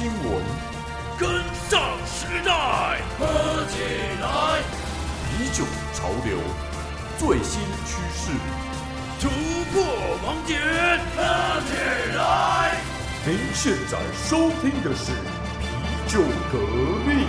新闻，跟上时代，喝起来！啤酒潮流，最新趋势，突破盲点，喝起来！您现在收听的是啤酒革命。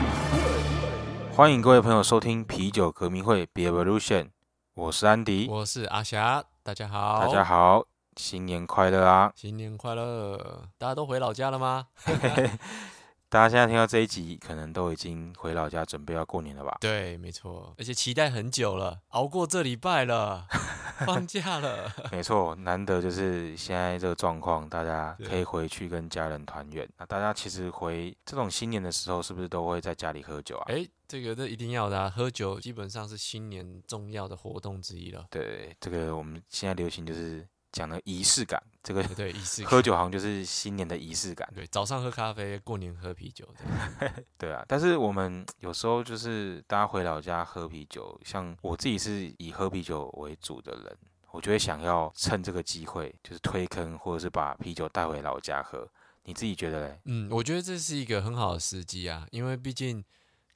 欢迎各位朋友收听啤酒革命会 Be Evolution，我是安迪，我是阿霞，大家好，大家，好，新年快乐啊！新年快乐！大家都回老家了吗？大家现在听到这一集，可能都已经回老家准备要过年了吧？对，没错，而且期待很久了，熬过这礼拜了，放假了。没错，难得就是现在这个状况，大家可以回去跟家人团圆。那大家其实回这种新年的时候，是不是都会在家里喝酒啊？哎，这个这一定要的、啊，喝酒基本上是新年重要的活动之一了。对，这个我们现在流行就是讲的仪式感，这个对对，仪式感喝酒好像就是新年的仪式感。对，早上喝咖啡，过年喝啤酒。对啊，但是我们有时候就是大家回老家喝啤酒，像我自己是以喝啤酒为主的人，我就会想要趁这个机会，就是推坑或者是把啤酒带回老家喝。你自己觉得嘞？嗯，我觉得这是一个很好的时机啊，因为毕竟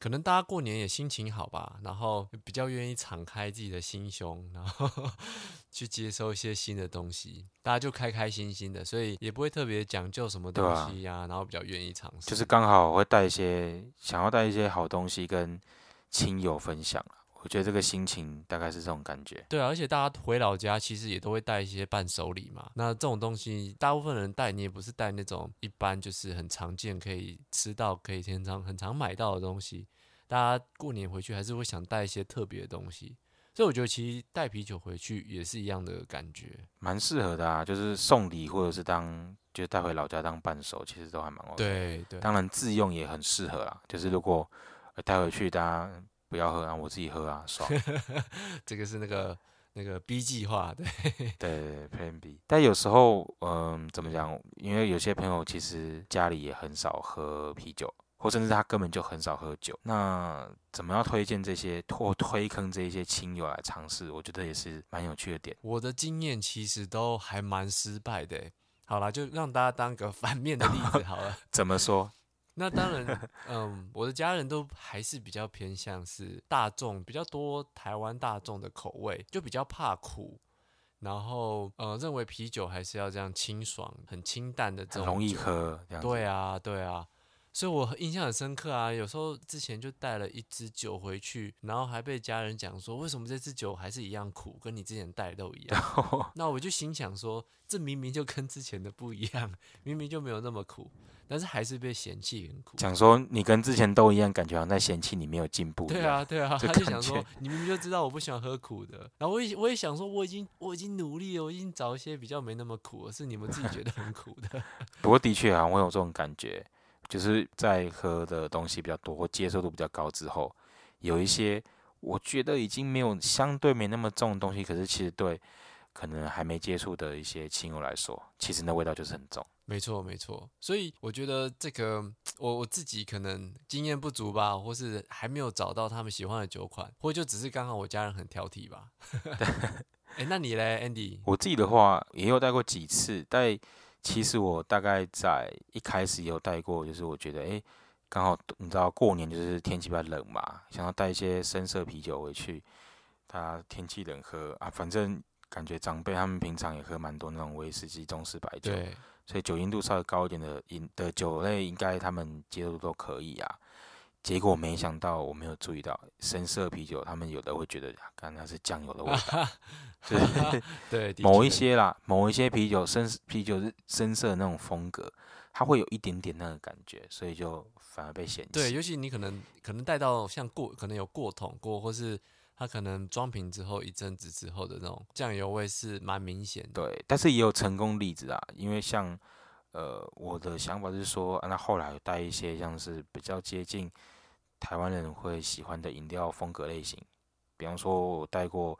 可能大家过年也心情好吧，然后比较愿意敞开自己的心胸，然后 去接收一些新的东西，大家就开开心心的，所以也不会特别讲究什么东西呀、然后比较愿意尝试。就是刚好会带一些想要带一些好东西跟亲友分享啊我觉得这个心情大概是这种感觉。对啊，而且大家回老家其实也都会带一些伴手礼嘛。那这种东西，大部分人带你也不是带那种一般就是很常见可以吃到、可以经常很常买到的东西。大家过年回去还是会想带一些特别的东西，所以我觉得其实带啤酒回去也是一样的感觉。蛮适合的啊，就是送礼或者是当就带回老家当伴手，其实都还蛮 OK。，对对，当然自用也很适合啦。就是如果呃带回去，大家不要喝啊，我自己喝啊，爽。这个是那个那个 B 计划，对对对对，Plan B。但有时候，嗯，怎么讲？因为有些朋友其实家里也很少喝啤酒，或甚至他根本就很少喝酒。那怎么样推荐这些或推坑这些亲友来尝试？我觉得也是蛮有趣的点。我的经验其实都还蛮失败的欸。好啦，就让大家当个反面的例子好了。怎么说？那当然，嗯，我的家人都还是比较偏向是大众比较多，台湾大众的口味，就比较怕苦，然后呃，认为啤酒还是要这样清爽、很清淡的这种，容易。喝。对啊，对啊，所以我印象很深刻啊。有时候之前就带了一支酒回去，然后还被家人讲说，为什么这支酒还是一样苦，跟你之前带的都一样。那我就心想说，这明明就跟之前的不一样，明明就没有那么苦，但是还是被嫌弃很苦。讲说你跟之前都一样，感觉好像在嫌弃你没有进步。对啊，，对啊，这他就想说，你明明就知道我不喜欢喝苦的，然后我也我也想说，我已经我已经努力了，我已经找一些比较没那么苦，是你们自己觉得很苦的。不过的确啊，我有这种感觉，就是在喝的东西比较多或接受度比较高之后，有一些我觉得已经没有相对没那么重的东西，可是其实对可能还没接触的一些亲友来说，其实那味道就是很重。没错，没错。所以我觉得这个我我自己可能经验不足吧，或是还没有找到他们喜欢的酒款，或者就只是刚好我家人很挑剔吧。哎、那你嘞，Andy？我自己的话也有带过几次，但其实我大概在一开始也有带过，就是我觉得哎，刚好你知道过年就是天气比较冷嘛，想要带一些深色啤酒回去，它天气冷喝啊，反正感觉长辈他们平常也喝蛮多那种威士忌、中式白酒，对，所以酒精度稍微高一点的饮的酒类，应该他们接受都可以啊。结果没想到，我没有注意到深色啤酒，他们有的会觉得，啊看那是酱油的味道，就是 对，某一些啦，某一些啤酒深啤酒是深色的那种风格，它会有一点点那个感觉，所以就反而被嫌弃。对，尤其你可能可能带到像过，可能有过桶过，或是它可能装瓶之后一阵子之后的那种酱油味是蛮明显的。对，但是也有成功例子啊，因为像呃，我的想法是说，啊、那后来有带一些像是比较接近台湾人会喜欢的饮料风格类型，比方说我带过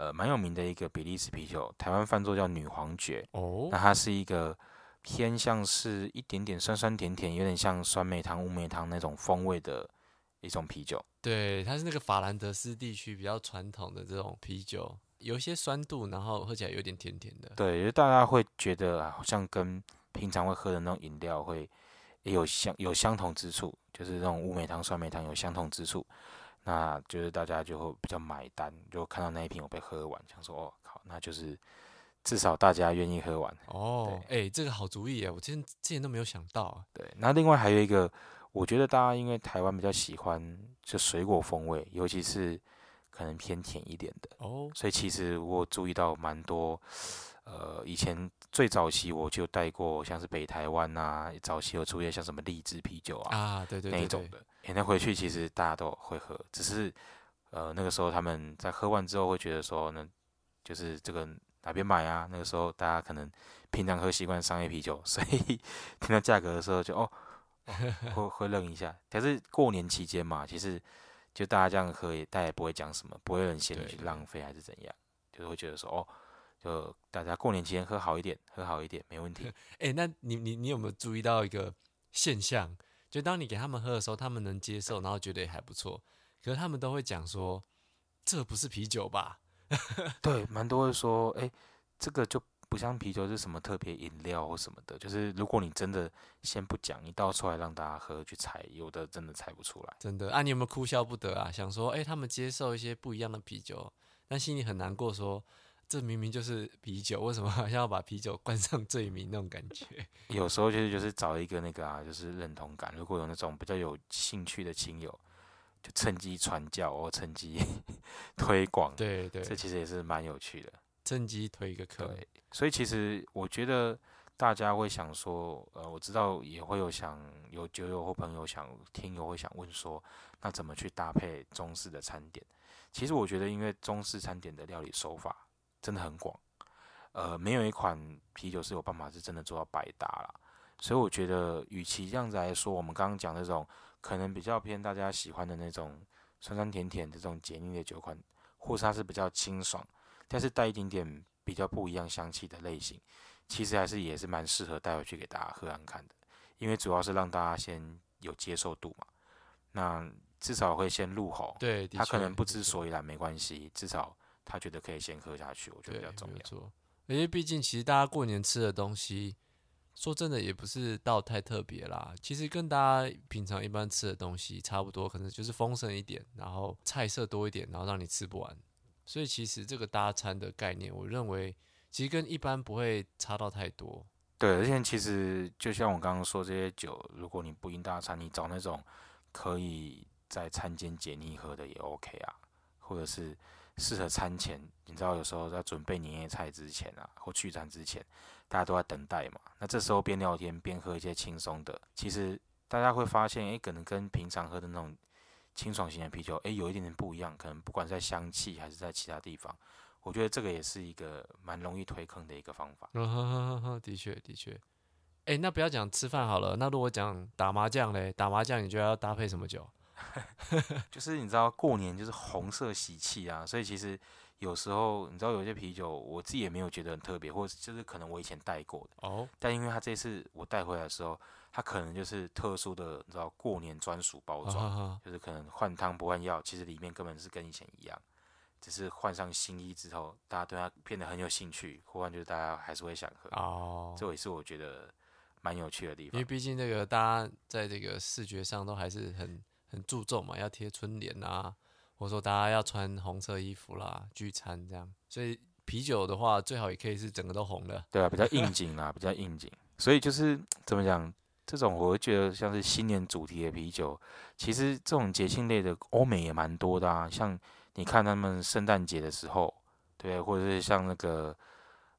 呃蛮有名的一个比利时啤酒，台湾翻作叫女皇爵，哦那，它是一个偏向是一点点酸酸甜甜，有点像酸梅汤、乌梅汤那种风味的一种啤酒。对，它是那个法兰德斯地区比较传统的这种啤酒，有一些酸度，然后喝起来有点甜甜的。对，就是大家会觉得啊好像跟平常会喝的那种饮料会也有相有相同之处，就是那种乌梅汤、酸梅汤有相同之处，那就是大家就会比较买单，就看到那一瓶我被喝完，想说哦靠，那就是至少大家愿意喝完。哦，哎、这个好主意啊！我之前之前都没有想到啊。对，那另外还有一个，我觉得大家因为台湾比较喜欢就水果风味，尤其是可能偏甜一点的，哦，所以其实我注意到蛮多，呃，以前最早期我就带过像是北台湾啊，早期有出现像什么荔枝啤酒啊啊，对对对对，那一种的，诶那回去其实大家都会喝，只是呃那个时候他们在喝完之后会觉得说呢，就是这个哪边买啊？那个时候大家可能平常喝习惯商业啤酒，所以听到价格的时候就哦，哦会会愣一下。但是过年期间嘛，其实就大家这样喝也，大家也不会讲什么，不会有人嫌你去浪费还是怎样，就是会觉得说哦，就大家过年期间喝好一点，喝好一点没问题。哎、那你你你有没有注意到一个现象？就当你给他们喝的时候，他们能接受，然后觉得也还不错，可是他们都会讲说，这不是啤酒吧？对，蛮多会说，哎、这个就不像啤酒是什么特别饮料或什么的，就是如果你真的先不讲，你倒出来让大家喝去猜，有的真的猜不出来。真的啊，你有没有哭笑不得啊？想说，哎、他们接受一些不一样的啤酒，但心里很难过说。这明明就是啤酒，为什么好像要把啤酒冠上罪名那种感觉？有时候就是就是找一个那个啊，就是认同感。如果有那种比较有兴趣的亲友，就趁机传教或趁机 推广，对对，这其实也是蛮有趣的。趁机推一个课。对，所以其实我觉得大家会想说，呃，我知道也会有想有酒友或朋友想听友会想问说，那怎么去搭配中式的餐点？其实我觉得，因为中式餐点的料理手法真的很广，呃，没有一款啤酒是有办法是真的做到百搭啦。所以我觉得，与其这样子来说，我们刚刚讲那种可能比较偏大家喜欢的那种酸酸甜甜的这种解腻的酒款，或是它是比较清爽，但是带一点点比较不一样香气的类型，其实还是也是蛮适合带回去给大家喝看看的，因为主要是让大家先有接受度嘛。那至少会先入喉，对，的他可能不知所以然没关系，至少他觉得可以先喝下去，我觉得比较，重要。没有错。因为毕竟其实大家过年吃的东西，说真的也不是到太特别啦。其实跟大家平常一般吃的东西差不多，可能就是丰盛一点，然后菜色多一点，然后让你吃不完。所以其实这个搭餐的概念，我认为其实跟一般不会差到太多。对，而且其实就像我刚刚说，这些酒，如果你不应大餐，你找那种可以在餐间解腻喝的也 OK 啊，或者是适合餐前，你知道有时候在准备年夜菜之前啊，或聚餐之前，大家都在等待嘛，那这时候边聊天边喝一些轻松的，其实大家会发现，诶，可能跟平常喝的那种清爽型的啤酒，诶，有一点点不一样，可能不管在香气还是在其他地方，我觉得这个也是一个蛮容易推坑的一个方法。嗯哼哼哼哼，的确的确。哎，那不要讲吃饭好了，那如果讲打麻将嘞，打麻将你觉得要搭配什么酒？就是你知道过年就是红色喜气啊，所以其实有时候你知道有些啤酒我自己也没有觉得很特别，或者就是可能我以前带过的，哦，但因为它这次我带回来的时候，它可能就是特殊的，你知道过年专属包哈装，就是可能换汤不换药，其实里面根本是跟以前一样，只是换上新衣之后，大家对它变得很有兴趣，忽然就是大家还是会想喝，哦，这也是我觉得蛮有趣的地方。因为毕竟这个大家在这个视觉上都还是很很注重嘛，要贴春联啊，或者说大家要穿红色衣服啦，聚餐这样。所以啤酒的话，最好也可以是整个都红的。对啊，比较应景啦，比较应景。所以就是怎么讲，这种我会觉得像是新年主题的啤酒，其实这种节庆类的欧美也蛮多的啊。像你看他们圣诞节的时候，对，或者是像那个，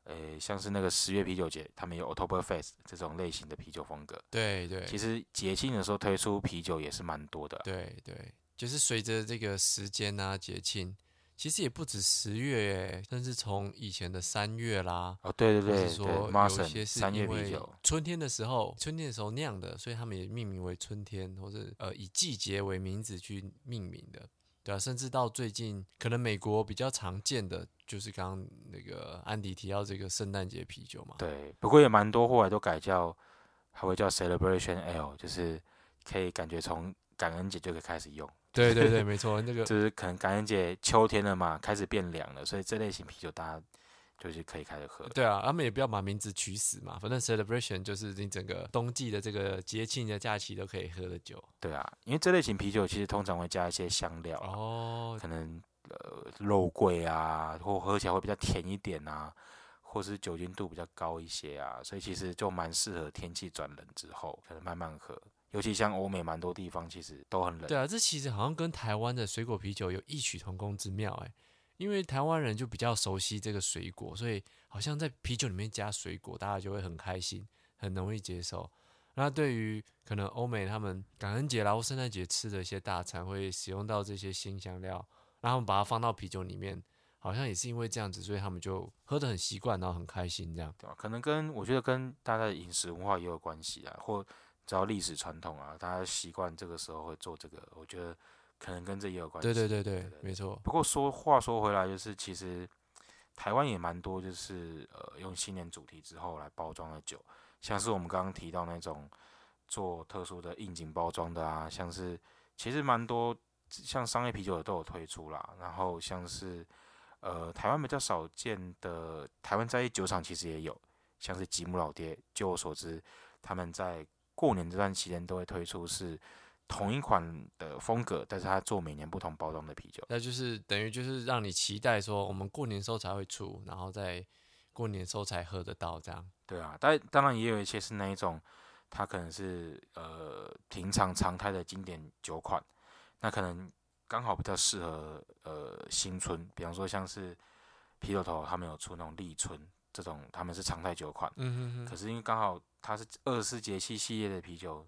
呃，像是那个十月啤酒节，他们有 October Fest 这种类型的啤酒风格。对对其实节庆的时候推出啤酒也是蛮多的。对对，就是随着这个时间啊节庆，其实也不止十月耶，甚至从以前的三月啦。哦，对对对说有些是三月因为啤酒，春天的时候，春天的时候酿的，所以他们也命名为春天，或者呃以季节为名字去命名的，对啊，甚至到最近，可能美国比较常见的就是刚刚那个安迪提到这个圣诞节啤酒嘛，对，不过也蛮多后来都改叫，还会叫 Celebration Ale，就是可以感觉从感恩节就可以开始用。对对对，没错，那个就是可能感恩节秋天了嘛，开始变凉了，所以这类型啤酒大家就是可以开始喝。对啊，他们也不要把名字取死嘛，反正 celebration 就是你整个冬季的这个节庆的假期都可以喝的酒。对啊，因为这类型啤酒其实通常会加一些香料啊，哦，可能呃肉桂啊，或喝起来会比较甜一点啊，或是酒精度比较高一些啊，所以其实就蛮适合天气转冷之后，可能慢慢喝。尤其像欧美蛮多地方其实都很冷。对啊，这其实好像跟台湾的水果啤酒有异曲同工之妙哎，因为台湾人就比较熟悉这个水果，所以好像在啤酒里面加水果，大家就会很开心，很容易接受。那对于可能欧美他们感恩节啦或圣诞节吃的一些大餐，会使用到这些新香料，然后把它放到啤酒里面，好像也是因为这样子，所以他们就喝得很习惯，然后很开心这样。对吧？可能跟我觉得跟大家的饮食文化也有关系啊，或只要历史传统啊，大家习惯这个时候会做这个，我觉得可能跟这也有关系。对对对对对，没错。不过说话说回来，就是其实台湾也蛮多，就是呃用新年主题之后来包装的酒，像是我们刚刚提到那种做特殊的应景包装的啊，像是其实蛮多像商业啤酒的都有推出啦，然后像是呃台湾比较少见的台湾在地酒厂其实也有，像是吉姆老爹，就我所知，他们在过年这段期间都会推出是同一款的风格，但是它做每年不同包装的啤酒。那就是等于就是让你期待说，我们过年时候才会出，然后在过年时候才喝得到这样。对啊，但当然也有一些是那一种，它可能是呃平常常态的经典酒款，那可能刚好比较适合呃新春，比方说像是啤酒头他们有出那种立春这种，他们是常态酒款，嗯哼哼，可是因为刚好它是二十四节气系列的啤酒，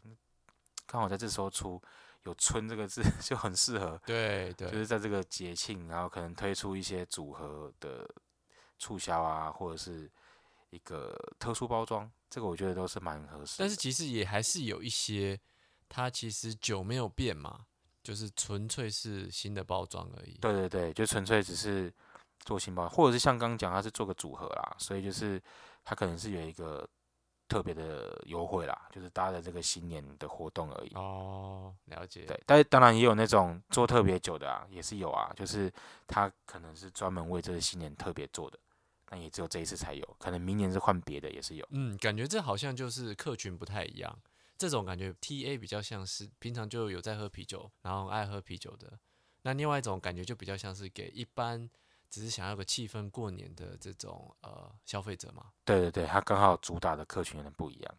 刚好在这时候出有“春”这个字 就很适合，对对，就是在这个节庆，然后可能推出一些组合的促销啊，或者是一个特殊包装，这个我觉得都是蛮合适的。但是其实也还是有一些，它其实酒没有变嘛，就是纯粹是新的包装而已。对对对，就纯粹只是做新包，或者是像刚刚讲，它是做个组合啦，所以就是它可能是有一个特别的优惠啦，就是搭的这个新年的活动而已。哦，了解。对，但是当然也有那种做特别久的啊，也是有啊，就是他可能是专门为这个新年特别做的，但也只有这一次才有，可能明年是换别的也是有。嗯，感觉这好像就是客群不太一样。这种感觉 T A 比较像是平常就有在喝啤酒，然后爱喝啤酒的。那另外一种感觉就比较像是给一般只是想要个气氛过年的这种呃消费者嘛。对对对，它刚好主打的客群有点不一样。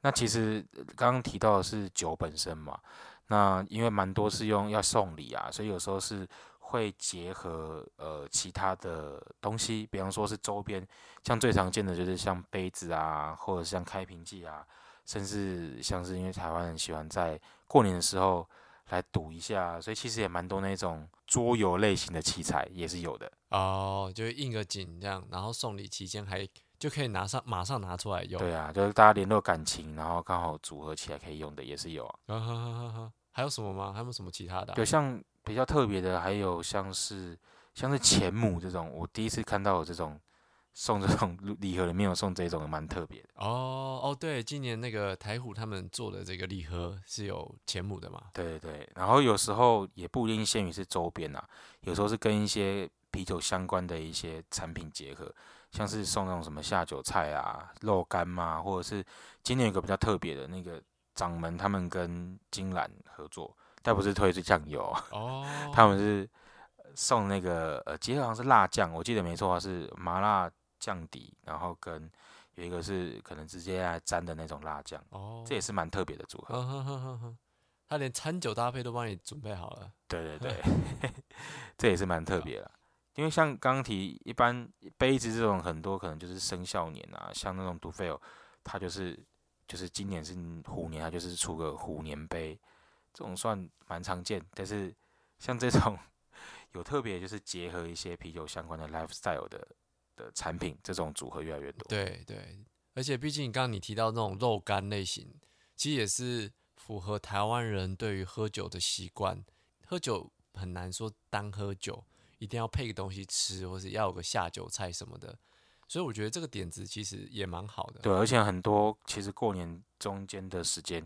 那其实呃刚刚提到的是酒本身嘛，那因为蛮多是用要送礼啊，所以有时候是会结合呃其他的东西，比方说是周边，像最常见的就是像杯子啊，或者像开瓶器啊，甚至像是因为台湾人喜欢在过年的时候来赌一下，所以其实也蛮多那种桌游类型的器材也是有的。哦，就应个景这样，然后送礼期间还就可以拿上马上拿出来用。对啊，就是大家联络感情，然后刚好组合起来可以用的也是有啊。啊哈哈哈哈！还有什么吗？还有什么其他的啊、对，像比较特别的，还有像是像是钱母这种，我第一次看到有这种送这种礼盒里面有送这种，蛮特别的。哦哦，对，今年那个台虎他们做的这个礼盒是有钱母的嘛？对对对，然后有时候也不一定限于是周边啊，有时候是跟一些啤酒相关的一些产品结合，像是送那种什么下酒菜啊、肉干嘛，或者是今年有个比较特别的那个掌门他们跟金兰合作，但不是推是酱油啊。哦，他们是送那个呃，其实好像是辣酱，我记得没错啊，是麻辣酱底，然后跟有一个是可能直接来沾的那种辣酱，哦，这也是蛮特别的组合。嗯哼哼哼哼，他连餐酒搭配都帮你准备好了。对对对，这也是蛮特别的。因为像刚刚提，一般杯子这种很多可能就是生肖年啊，像那种杜菲尔，它就是就是今年是虎年，它就是出个虎年杯，这种算蛮常见。但是像这种 有特别就是结合一些啤酒相关的 lifestyle 的的产品，这种组合越来越多。对对，而且毕竟刚刚你提到那种肉干类型，其实也是符合台湾人对于喝酒的习惯。喝酒很难说单喝酒，一定要配个东西吃，或是要有个下酒菜什么的。所以我觉得这个点子其实也蛮好的。对，而且很多其实过年中间的时间，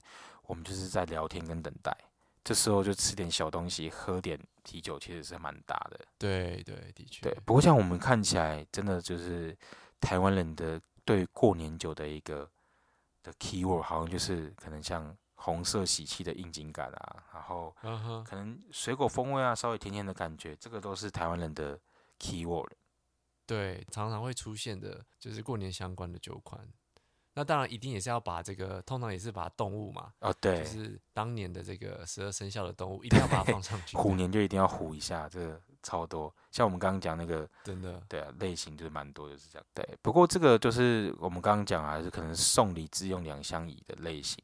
我们就是在聊天跟等待，这时候就吃点小东西，喝点啤酒其实是蛮大的。对对，的确。对，不过像我们看起来，真的就是台湾人的对过年酒的一个的 key word，好像就是可能像红色喜气的应景感啊，然后可能水果风味啊，稍微甜甜的感觉，这个都是台湾人的 key word。对，常常会出现的就是过年相关的酒款。那当然一定也是要把这个，通常也是把动物嘛，哦，对就，是当年的这个十二生肖的动物，一定要把它放上去。虎年就一定要虎一下，这个超多。像我们刚刚讲那个，真的，对啊，类型就是蛮多，就是这样。对，不过这个就是我们刚刚讲啊，是可能送礼自用两相宜的类型。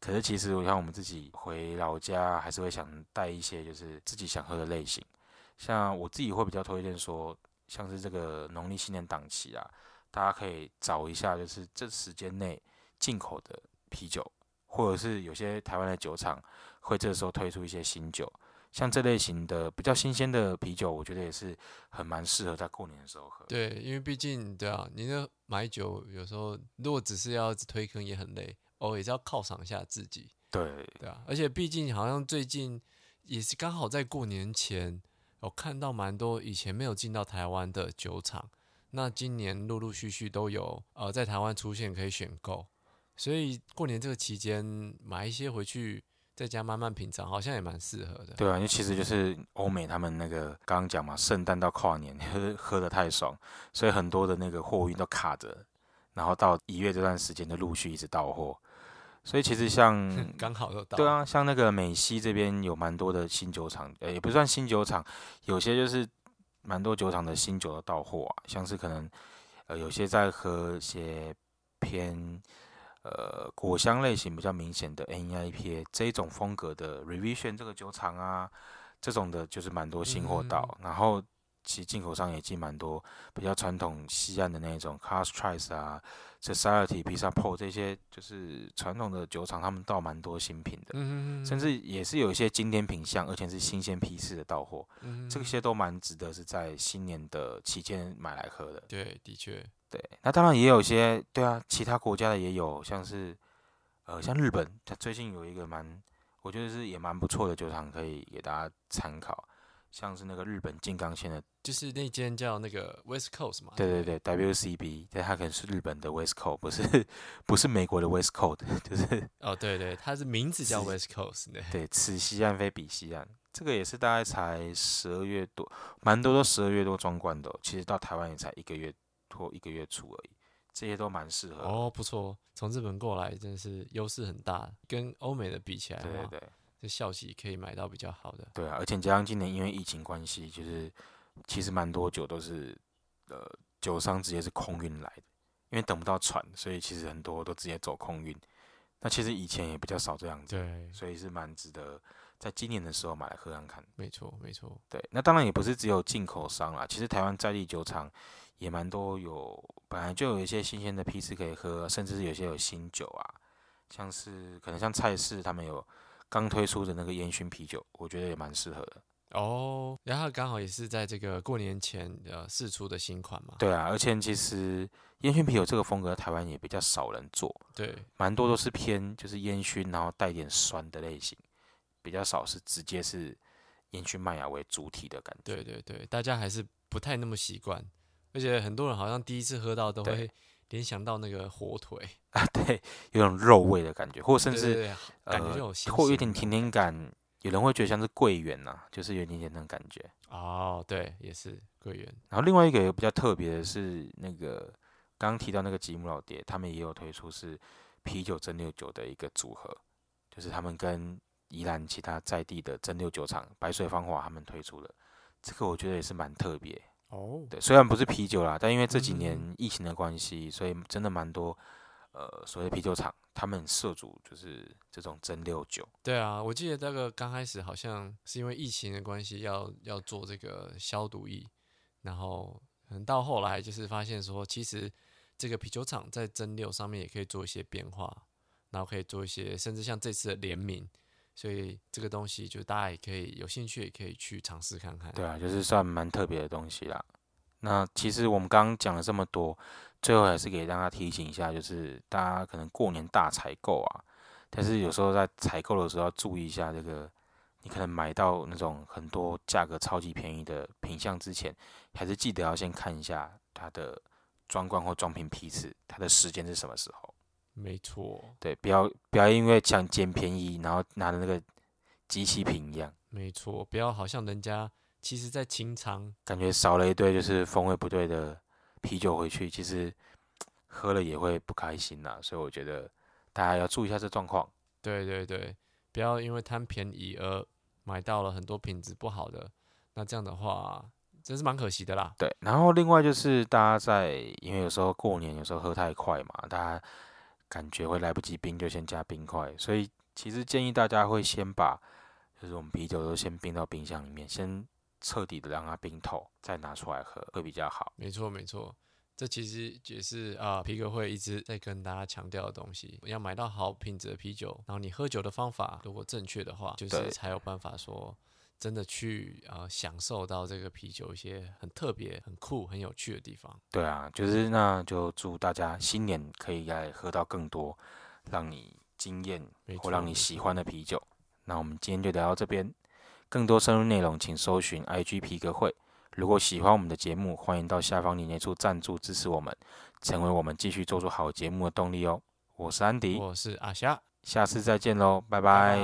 可是其实我像我们自己回老家，还是会想带一些就是自己想喝的类型。像我自己会比较推荐说，像是这个农历新年档期啊，大家可以找一下，就是这时间内进口的啤酒，或者是有些台湾的酒厂会这时候推出一些新酒。像这类型的比较新鲜的啤酒，我觉得也是很蛮适合在过年的时候喝。对，因为毕竟对啊，你那买酒有时候如果只是要推坑也很累，哦，也是要犒赏一下自己，对对啊。而且毕竟好像最近也是刚好在过年前，我看到蛮多以前没有进到台湾的酒厂，那今年陆陆续续都有呃在台湾出现可以选购，所以过年这个期间买一些回去在家慢慢品尝，好像也蛮适合的。对啊，因为其实就是欧美他们那个刚刚讲嘛，圣诞到跨年 喝喝的太爽，所以很多的那个货运都卡着，然后到一月这段时间就陆续一直到货，所以其实像 刚好都到。对，啊，像那个美西这边有蛮多的新酒厂，呃，也不算新酒厂，有些就是蛮多酒厂的新酒的到货啊，像是可能呃有些在喝一些偏呃果香类型比较明显的 N I P A 这一种风格的 Revision 这个酒厂啊，这种的就是蛮多新货到，然后其实进口商也进蛮多比较传统西岸的那种 Cast Trice 啊。Society、Pizza Pro 这些就是传统的酒厂，他们倒蛮多新品的，嗯甚至也是有一些经典品相，而且是新鲜批次的到货，嗯这些都蛮值得是在新年的期间买来喝的。对，的确，对，那当然也有一些，对啊，其他国家的也有，像是呃，像日本，它最近有一个蛮，我觉得是也蛮不错的酒厂，可以给大家参考，像是那个日本静冈县的，就是那间叫那个 West Coast 嘛。对不对对，WCB，但它可能是日本的 West Coast，不是不是美国的 West Coast，就是哦，对对，它是名字叫 West Coast 对。对，此西岸非彼西岸，这个也是大概才十二月多，蛮多都十二月多装罐的哦、其实到台湾也才一个月或一个月出而已，这些都蛮适合。哦，不错，从日本过来真的是优势很大，跟欧美的比起来的话，对对对这效期可以买到比较好的。对啊，而且加上今年因为疫情关系，就是其实蛮多酒都是呃酒商直接是空运来的，因为等不到船，所以其实很多都直接走空运。那其实以前也比较少这样子，对，所以是蛮值得在今年的时候买来喝看看。没错没错。对，那当然也不是只有进口商啦，其实台湾在地酒厂也蛮多有，本来就有一些新鲜的批次可以喝，甚至是有些有新酒啊，像是可能像菜市他们有刚推出的那个烟熏啤酒，我觉得也蛮适合的。哦，然后刚好也是在这个过年前呃试出的新款嘛。对啊，而且其实烟熏啤酒这个风格，台湾也比较少人做，对蛮多都是偏就是烟熏，然后带点酸的类型，比较少是直接是烟熏麦芽为主体的感觉。对对对，大家还是不太那么习惯，而且很多人好像第一次喝到都会联想到那个火腿，啊，对，有种肉味的感觉，或甚至感觉呃就有腥或有点甜甜感，有人会觉得像是桂圆呐、就是有一点点那种感觉。哦，对，也是桂圆。然后另外一个也比较特别的是，那个刚刚提到那个吉姆老爹，他们也有推出是啤酒蒸馏酒的一个组合，就是他们跟宜兰其他在地的蒸馏酒厂白水芳华他们推出的，这个我觉得也是蛮特别。哦，对，虽然不是啤酒啦，但因为这几嗯年疫情的关系，所以真的蛮多呃所谓啤酒厂他们涉足就是这种蒸馏酒。对啊，我记得那个刚开始好像是因为疫情的关系要要做这个消毒液，然后可能到后来就是发现说，其实这个啤酒厂在蒸馏上面也可以做一些变化，然后可以做一些，甚至像这次的联名，所以这个东西就大家也可以有兴趣也可以去尝试看看。对啊，就是算蛮特别的东西啦。那其实我们刚刚讲了这么多，最后还是给大家提醒一下，就是大家可能过年大采购啊，但是有时候在采购的时候要注意一下这个你可能买到那种很多价格超级便宜的品相之前，还是记得要先看一下它的装罐或装瓶批次，它的时间是什么时候。没错，对，不要不要因为想捡便宜，然后拿的那个机器瓶一样，没错，不要好像人家其实在清仓，感觉少了一堆就是风味不对的啤酒回去，其实喝了也会不开心呐。所以我觉得大家要注意一下这状况。对对对，不要因为贪便宜而买到了很多品质不好的，那这样的话真是蛮可惜的啦。对，然后另外就是大家在，因为有时候过年有时候喝太快嘛，大家感觉会来不及冰就先加冰块，所以其实建议大家会先把就是我们啤酒都先冰到冰箱里面，先彻底的让它冰透，再拿出来喝会比较好。没错没错，这其实也是啊皮革会一直在跟大家强调的东西。要买到好品质的啤酒，然后你喝酒的方法如果正确的话，就是才有办法说真的去啊、呃享受到这个啤酒一些很特别、很酷、很有趣的地方。对啊，就是那就祝大家新年可以来喝到更多让你惊艳或让你喜欢的啤酒。那我们今天就聊到这边，更多深入内容请搜寻 IG 皮革会。如果喜欢我们的节目，欢迎到下方链接处赞助支持我们，成为我们继续做出好节目的动力哦。我是安迪，我是阿霞，下次再见喽，拜拜